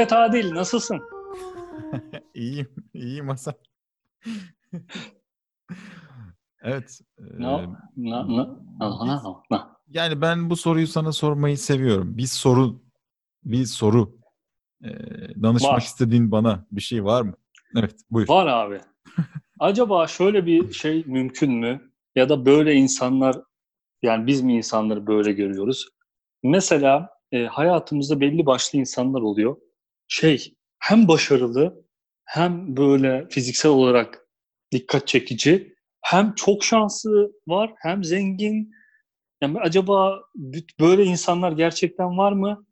Evet Adil, nasılsın? İyiyim, iyiyim Hasan. Evet. Na- na- na- biz, na- na- yani ben bu soruyu sana sormayı seviyorum. Bir soru, bir soru. Eee, danışmak Var, istediğin bana bir şey var mı? Evet, buyur. var abi. Acaba şöyle bir şey mümkün mü? Ya da böyle insanlar, yani biz mi insanları böyle görüyoruz? Mesela e, hayatımızda belli başlı insanlar oluyor. Şey, hem başarılı, hem böyle fiziksel olarak dikkat çekici, hem çok şanslı var, hem zengin. Yani acaba böyle insanlar gerçekten var mı?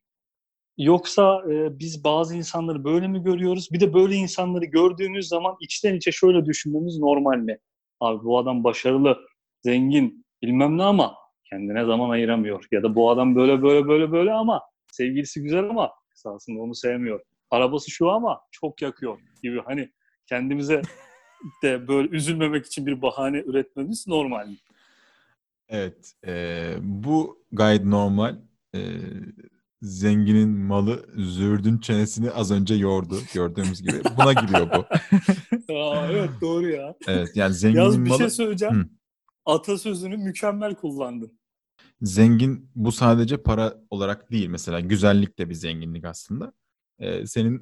Yoksa e, biz bazı insanları böyle mi görüyoruz? Bir de böyle insanları gördüğümüz zaman içten içe şöyle düşünmemiz normal mi? Abi bu adam başarılı, zengin, bilmem ne ama kendine zaman ayıramıyor. Ya da bu adam böyle böyle böyle böyle ama sevgilisi güzel ama esasında onu sevmiyor. Arabası şu ama çok yakıyor gibi. Hani kendimize de böyle üzülmemek için bir bahane üretmemiz normal? Evet, eee, bu gayet normal. Eee, zenginin malı züğürdün çenesini az önce yordu gördüğümüz gibi. Buna giriyor bu. Aa, evet doğru ya. Evet, yani zenginin bir şey malı söyleyeceğim. Hı. Atasözünü mükemmel kullandın. Zengin bu sadece para olarak değil. Mesela güzellik de bir zenginlik aslında. Ee, senin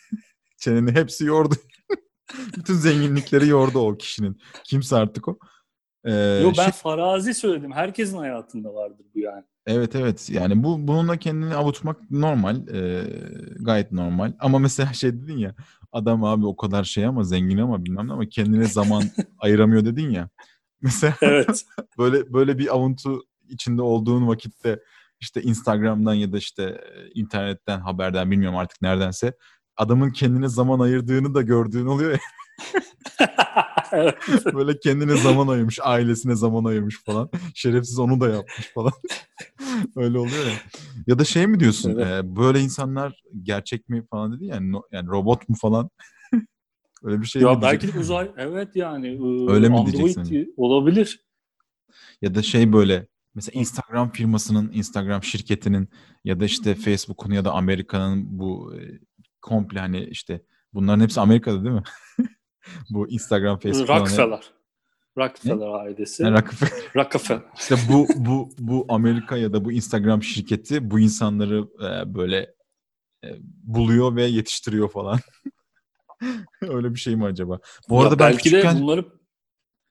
çeneni hepsi yordu. Bütün zenginlikleri yordu o kişinin. Kimse artık o. Ee, Yo ben şey, farazi söyledim. Herkesin hayatında vardır bu yani. evet evet yani bu bununla kendini avutmak normal. ee, gayet normal. Ama mesela şey dedin ya adam abi o kadar şey ama zengin ama bilmem ne ama kendine zaman ayıramıyor dedin ya. Mesela Evet. böyle böyle bir avuntu içinde olduğun vakitte işte Instagram'dan ya da işte e, internetten haberden bilmiyorum artık neredense adamın kendine zaman ayırdığını da gördüğün oluyor ya. Böyle kendine zaman ayırmış, ailesine zaman ayırmış falan. Şerefsiz onu da yapmış falan. Öyle oluyor ya. Ya da şey mi diyorsun? Evet. e, böyle insanlar gerçek mi falan dedin ya. no- yani robot mu falan? Öyle bir şey mi Ya belki de uzay evet yani e, Öyle mi Android diyeceksin? olabilir. Ya da şey böyle mesela Instagram firmasının, Instagram şirketinin ya da işte Facebook'un ya da Amerika'nın bu e, komple hani işte bunların hepsi Amerika'da değil mi? bu Instagram, Facebook. Rockefeller. Ne? Rockefeller ailesi. Yani Rockefeller. Rockefeller. İşte bu bu bu Amerika ya da bu Instagram şirketi bu insanları e, böyle e, buluyor ve yetiştiriyor falan. Öyle bir şey mi acaba? Bu Ya arada ben belki de küçükken bunları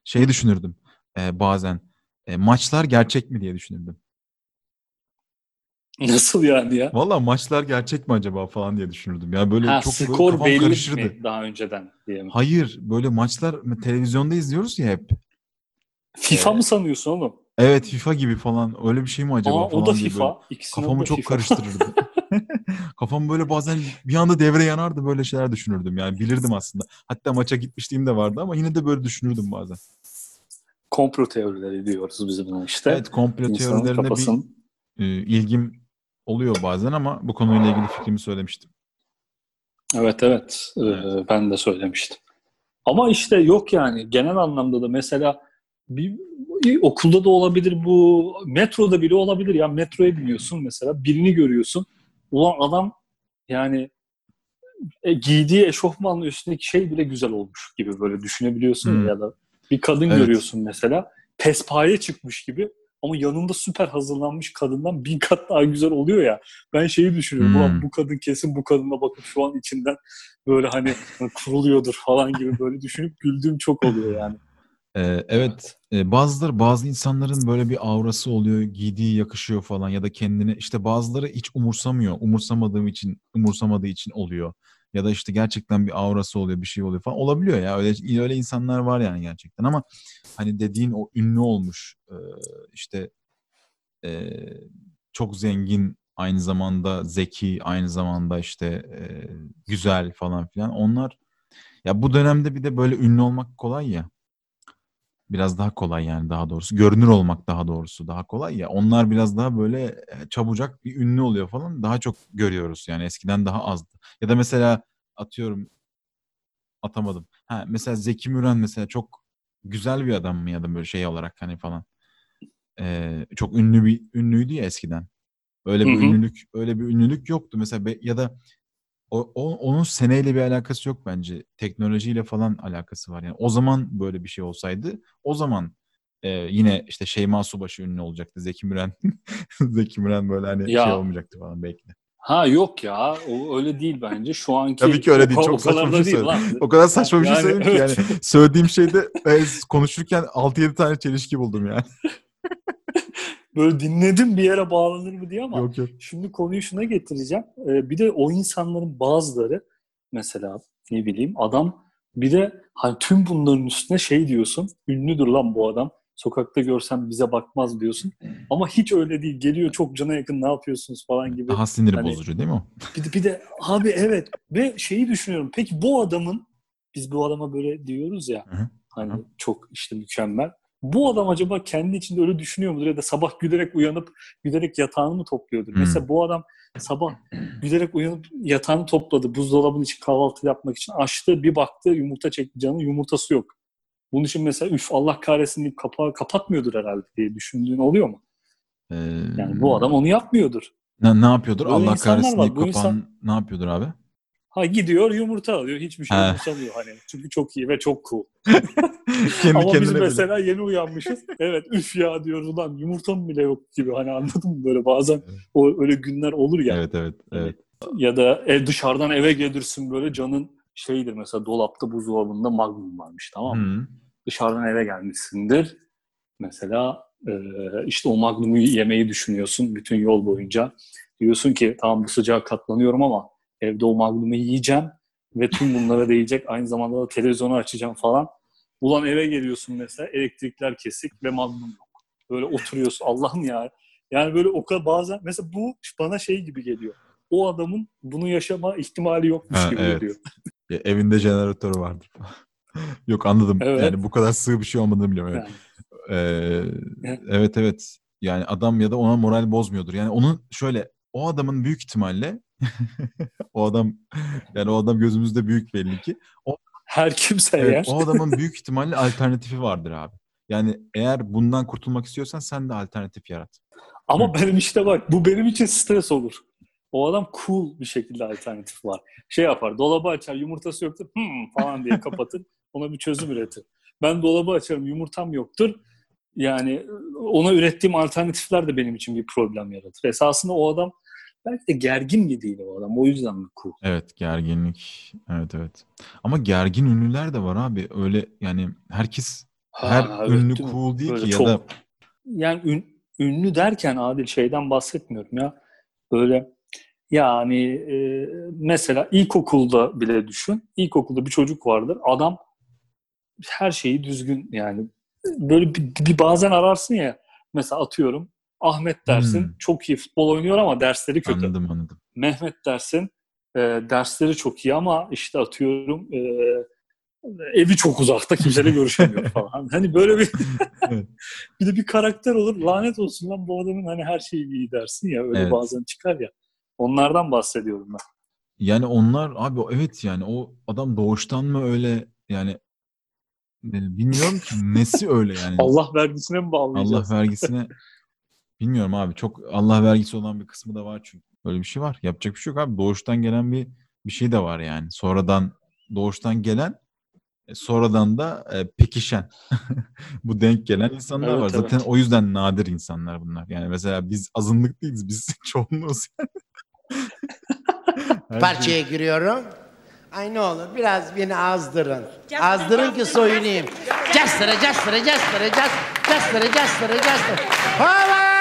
şey düşünürdüm e, bazen. E, maçlar gerçek mi diye düşünürdüm. nasıl yani ya? Valla maçlar gerçek mi acaba falan diye düşünürdüm. Ya böyle Ha çok böyle skor kafam belli karışırdı. mi daha önceden diye mi? Hayır böyle maçlar televizyonda izliyoruz ya hep. FIFA Ee, mı sanıyorsun oğlum? evet FIFA gibi falan öyle bir şey mi acaba Aa falan o da diye böyle FIFA. Kafamı da çok FIFA. karıştırırdı. Kafam böyle bazen bir anda devre yanardı böyle şeyler düşünürdüm yani bilirdim aslında. Hatta maça gitmişliğim de vardı ama yine de böyle düşünürdüm bazen. Komplo teorileri diyoruz biz buna işte. Evet komplo İnsanın teorilerine bir kafasının e, ilgim oluyor bazen ama bu konuyla ilgili fikrimi söylemiştim. Evet evet Ee, Evet. ben de söylemiştim. Ama işte yok yani genel anlamda da mesela bir okulda da olabilir bu metroda bile olabilir ya metroya biniyorsun mesela birini görüyorsun ulan adam yani e, giydiği eşofmanın üstündeki şey bile güzel olmuş gibi böyle düşünebiliyorsun Hmm. ya da bir kadın Evet. görüyorsun mesela pespaye çıkmış gibi ama yanında süper hazırlanmış kadından bin kat daha güzel oluyor ya. Ben şeyi düşünüyorum. Hmm. Bu kadın kesin bu kadına bakıp şu an içinden böyle hani kuruluyordur falan gibi böyle düşünüp güldüğüm çok oluyor yani. Ee, evet e, bazıları bazı insanların böyle bir aurası oluyor giydiği yakışıyor falan ya da kendini işte bazıları hiç umursamıyor umursamadığım için umursamadığı için oluyor ya da işte gerçekten bir aurası oluyor bir şey oluyor falan. Olabiliyor ya. Öyle öyle insanlar var yani gerçekten. Ama hani dediğin o ünlü olmuş işte çok zengin aynı zamanda zeki aynı zamanda işte güzel falan filan. Onlar ya bu dönemde bir de böyle ünlü olmak kolay ya biraz daha kolay yani daha doğrusu. Görünür olmak daha doğrusu daha kolay ya. Onlar biraz daha böyle e, çabucak bir ünlü oluyor falan. Daha çok görüyoruz yani eskiden daha azdı. Ya da mesela atıyorum atamadım. Ha mesela Zeki Müren mesela çok güzel bir adam mı ya da böyle şey olarak hani falan. Ee, çok ünlü bir ünlüydü ya eskiden. Öyle bir Hı hı. ünlülük öyle bir ünlülük yoktu mesela be- ya da O, o- onun seneyle bir alakası yok bence. Teknolojiyle falan alakası var. Yani o zaman böyle bir şey olsaydı o zaman e, yine işte Şeyma Subaşı ünlü olacaktı. Zeki Müren Zeki Müren böyle hani Ya. şey olmayacaktı falan belki de. Ha yok ya o öyle değil bence. Şu anki Tabii ki öyle değil. Çok o saçma bir şey söyledim. O kadar saçma bir şey Yani, söyledim ki evet. yani söylediğim şeyde konuşurken 6-7 tane çelişki buldum yani. Böyle dinledim bir yere bağlanır mı diye ama yok yok. Şimdi konuyu şuna getireceğim. Ee, bir de o insanların bazıları mesela ne bileyim adam bir de hani tüm bunların üstüne şey diyorsun. Ünlüdür lan bu adam. Sokakta görsem bize bakmaz diyorsun. Ama hiç öyle değil. Geliyor çok cana yakın ne yapıyorsunuz falan gibi. Daha sinir Hani- bozucu değil mi o? Bir de, bir de abi evet ve şeyi düşünüyorum. Peki bu adamın biz bu adama böyle diyoruz ya Hı hı. hani Hı hı. çok işte mükemmel. Bu adam acaba kendi içinde öyle düşünüyor mudur ya da sabah gülerek uyanıp gülerek yatağını mı topluyordur? Hmm. Mesela bu adam sabah gülerek uyanıp yatağını topladı. Buzdolabının için kahvaltı yapmak için açtı. Bir baktı yumurta çekti canı yumurtası yok. Bunun için mesela üf Allah kahretsin deyip kapağı kapatmıyordur herhalde diye düşündüğün oluyor mu? Ee, Yani bu adam onu yapmıyordur. ne, ne yapıyordur? Böyle Allah kahretsin deyip kapan insan- ne yapıyordur abi? Ha gidiyor yumurta alıyor. Hiçbir şey umursamıyor hani. Çünkü çok iyi ve çok cool. Kendi Ama biz kendine bile. mesela yeni uyanmışız. Evet üf ya diyoruz ulan yumurtam bile yok gibi. Hani anladın mı böyle bazen Evet. o öyle günler olur ya. Evet evet evet. Ya da e, dışarıdan eve gelirsin böyle canın şeydir mesela dolapta buzdolabında magnum varmış tamam mı? Hı. Dışarıdan eve gelmişsindir. Mesela e, işte o magnumu yemeyi düşünüyorsun bütün yol boyunca. Diyorsun ki tamam bu sıcağa katlanıyorum ama evde o magnumu yiyeceğim ve tüm bunlara değecek. Aynı zamanda da televizyonu açacağım falan. Ulan eve geliyorsun mesela elektrikler kesik ve magnum yok. Böyle oturuyorsun Allah'ım ya. Yani böyle o kadar bazen mesela bu bana şey gibi geliyor. O adamın bunu yaşama ihtimali yokmuş Ha, gibi evet. geliyor. Ya, evinde jeneratörü vardır. Yok anladım. Evet. Yani bu kadar sığ bir şey olmadığını biliyorum. Evet. Yani. Ee, Evet. evet evet. Yani adam ya da ona moral bozmuyordur. Yani onun şöyle o adamın büyük ihtimalle o adam yani o adam gözümüzde büyük belli ki. Her kimse Evet, eğer. o adamın büyük ihtimalle alternatifi vardır abi. Yani eğer bundan kurtulmak istiyorsan sen de alternatif yarat. Ama Hı. benim işte bak bu benim için stres olur. O adam cool bir şekilde alternatif var. Şey yapar dolabı açar yumurtası yoktur hmm falan diye kapatır. Ona bir çözüm üretir. Ben dolabı açarım yumurtam yoktur. Yani ona ürettiğim alternatifler de benim için bir problem yaratır. Esasında o adam belki de gergin mi değil o adam. O yüzden mi cool? Evet gerginlik. Evet evet. Ama gergin ünlüler de var abi. Öyle yani herkes her Ha, evet, ünlü değil cool değil Böyle ki çok- ya da yani ün- ünlü derken Adil şeyden bahsetmiyorum ya. Böyle yani e, mesela ilkokulda bile düşün. İlkokulda bir çocuk vardır. Adam her şeyi düzgün yani. Böyle bir, bir bazen ararsın ya. Mesela atıyorum Ahmet dersin. Hmm. Çok iyi futbol oynuyor ama dersleri kötü. anladım anladım. Mehmet dersin. e, dersleri çok iyi ama işte atıyorum e, evi çok uzakta kimseyle görüşemiyor falan. Hani böyle bir bir de bir karakter olur. Lanet olsun lan bu adamın hani her şeyi iyi dersin ya. Öyle Evet. bazen çıkar ya. Onlardan bahsediyorum ben. Yani onlar abi evet yani o adam doğuştan mı öyle yani e, bilmiyorum ki nesi öyle yani. Allah vergisine mi bağlayacağız? Allah vergisine bilmiyorum abi çok Allah vergisi olan bir kısmı da var çünkü. Öyle bir şey var. Yapacak bir şey yok abi. Doğuştan gelen bir bir şey de var yani. Sonradan doğuştan gelen e, sonradan da e, pekişen. Bu denk gelen insanlar Evet, var. Zaten evet. o yüzden nadir insanlar bunlar. Yani mesela biz azınlık değiliz. Biz çoğunluğuz. Şey- Parçaya giriyorum. Ay ne olur biraz beni azdırın. Just- Azdırın ki soyunayım. Castıra, castıra, castıra, cas- castıra, castıra, castıra. Hava!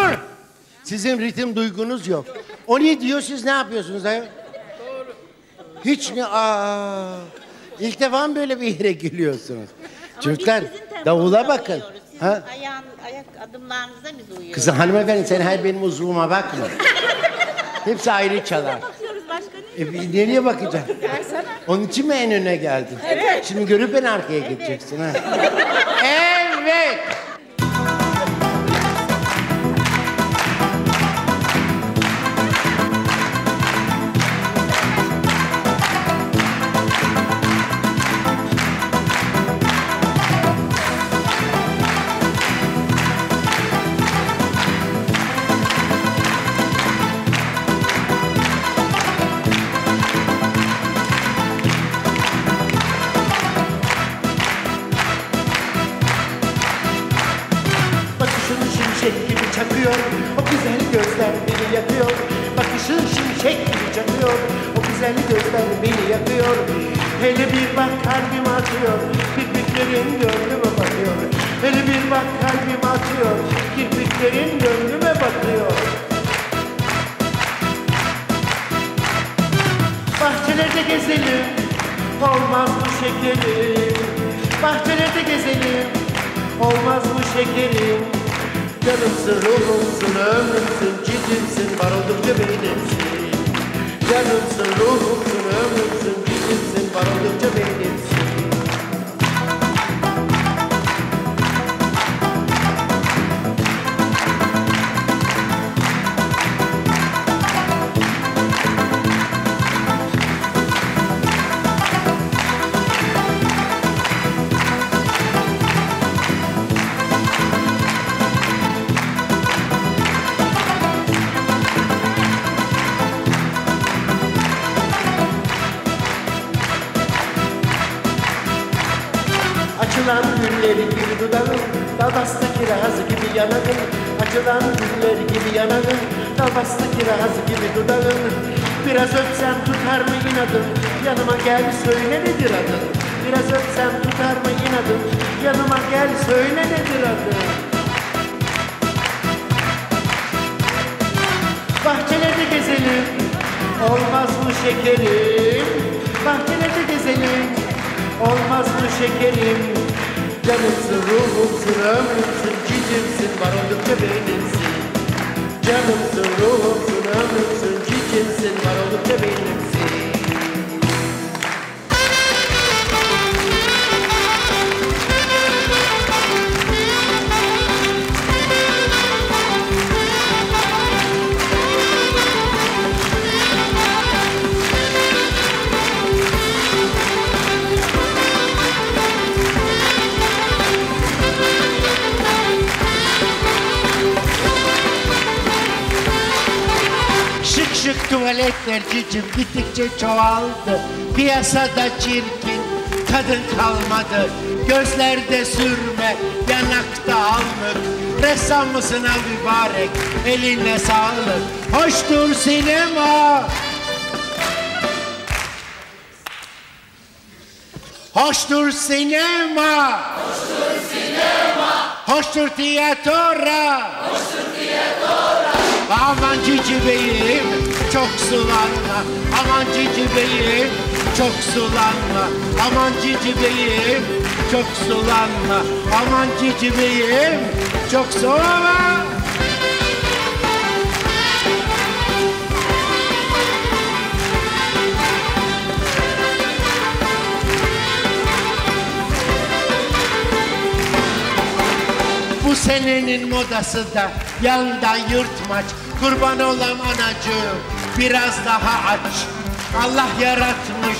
Dur! Sizin ritim duygunuz yok. O ne diyor siz ne yapıyorsunuz ayol? Hiç mi? Aa, ilk defa mı böyle bir yere gülüyorsunuz? Ama Çocuklar davula bakın. Sizin Ha? ayağın, ayak adımlarınıza biz uyuyoruz. Kızım hanımefendi sen her benim uzvuma bakma. Hepsi ayrı çalar. bakıyoruz başka ne? E, bir nereye sana Onun için mi en öne geldin? Evet. Şimdi görüp en arkaya geçeceksin ha. evet. Gibi çakıyor O güzel gözler beni yakıyor. Bakışın şimşek gibi çakıyor O güzel gözler beni yakıyor. Hele bir bak kalbim atıyor Kirpiklerin gönlüme bakıyor. Hele bir bak kalbim atıyor Kirpiklerin gönlüme bakıyor. Bahçelerde gezelim Olmaz mı şekerim. Bahçelerde gezelim Olmaz mı şekerim Canımsın, ruhumsun, ömrümsün Cicimsin, var oldukça benimsin Canımsın, ruhumsun, ömrümsün Cicimsin, var oldukça benimsin Açılan gülleri gibi dudağım Dal bastı kirazı gibi yanağım Açılan gülleri gibi yanağım Dal bastı kirazı gibi dudağım Biraz öpsem tutar mı inadım Yanıma gel söyle nedir adın? Biraz öpsem tutar mı inadım Yanıma gel söyle nedir adın? Bahçelerde gezelim Olmaz mı şekerim? Bahçelerde gezelim Olmaz mı şekerim Canımsın, ruhumsun, ömrümsün Cicimsin, var oldukça benimsin Canımsın, ruhumsun, ömrümsün Cicimsin, var oldukça benimsin Şık tuvaletler cicim gittikçe çoğaldı. Piyasada çirkin kadın kalmadı. Gözlerde sürme, yanakta almık Ressam mısın al mübarek, eline sağlık. Hoştur sinema. Hoştur sinema. Hoştur sinema. Hoştur tiyatro Aman cici beyim çok sulanma. Aman cici beyim çok sulanma. Aman cici beyim çok sulanma. Aman cici beyim çok sulanma Bu senenin modası da yanda yırtmaç. Kurban olam anacığım biraz daha aç. Allah yaratmış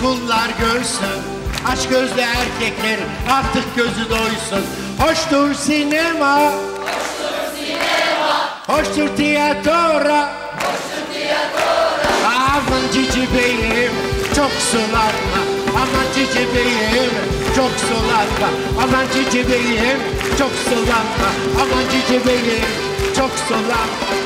kullar görsün. Aç gözlü erkekler artık gözü doysun. Hoştur sinema. Hoştur sinema Hoştur tiyatro Hoştur tiyatro. Aman cici beyim çok sulanma. Aman cici beyim çok sulanma Aman cici beyim çok sulanma Aman cici beyim çok sulanma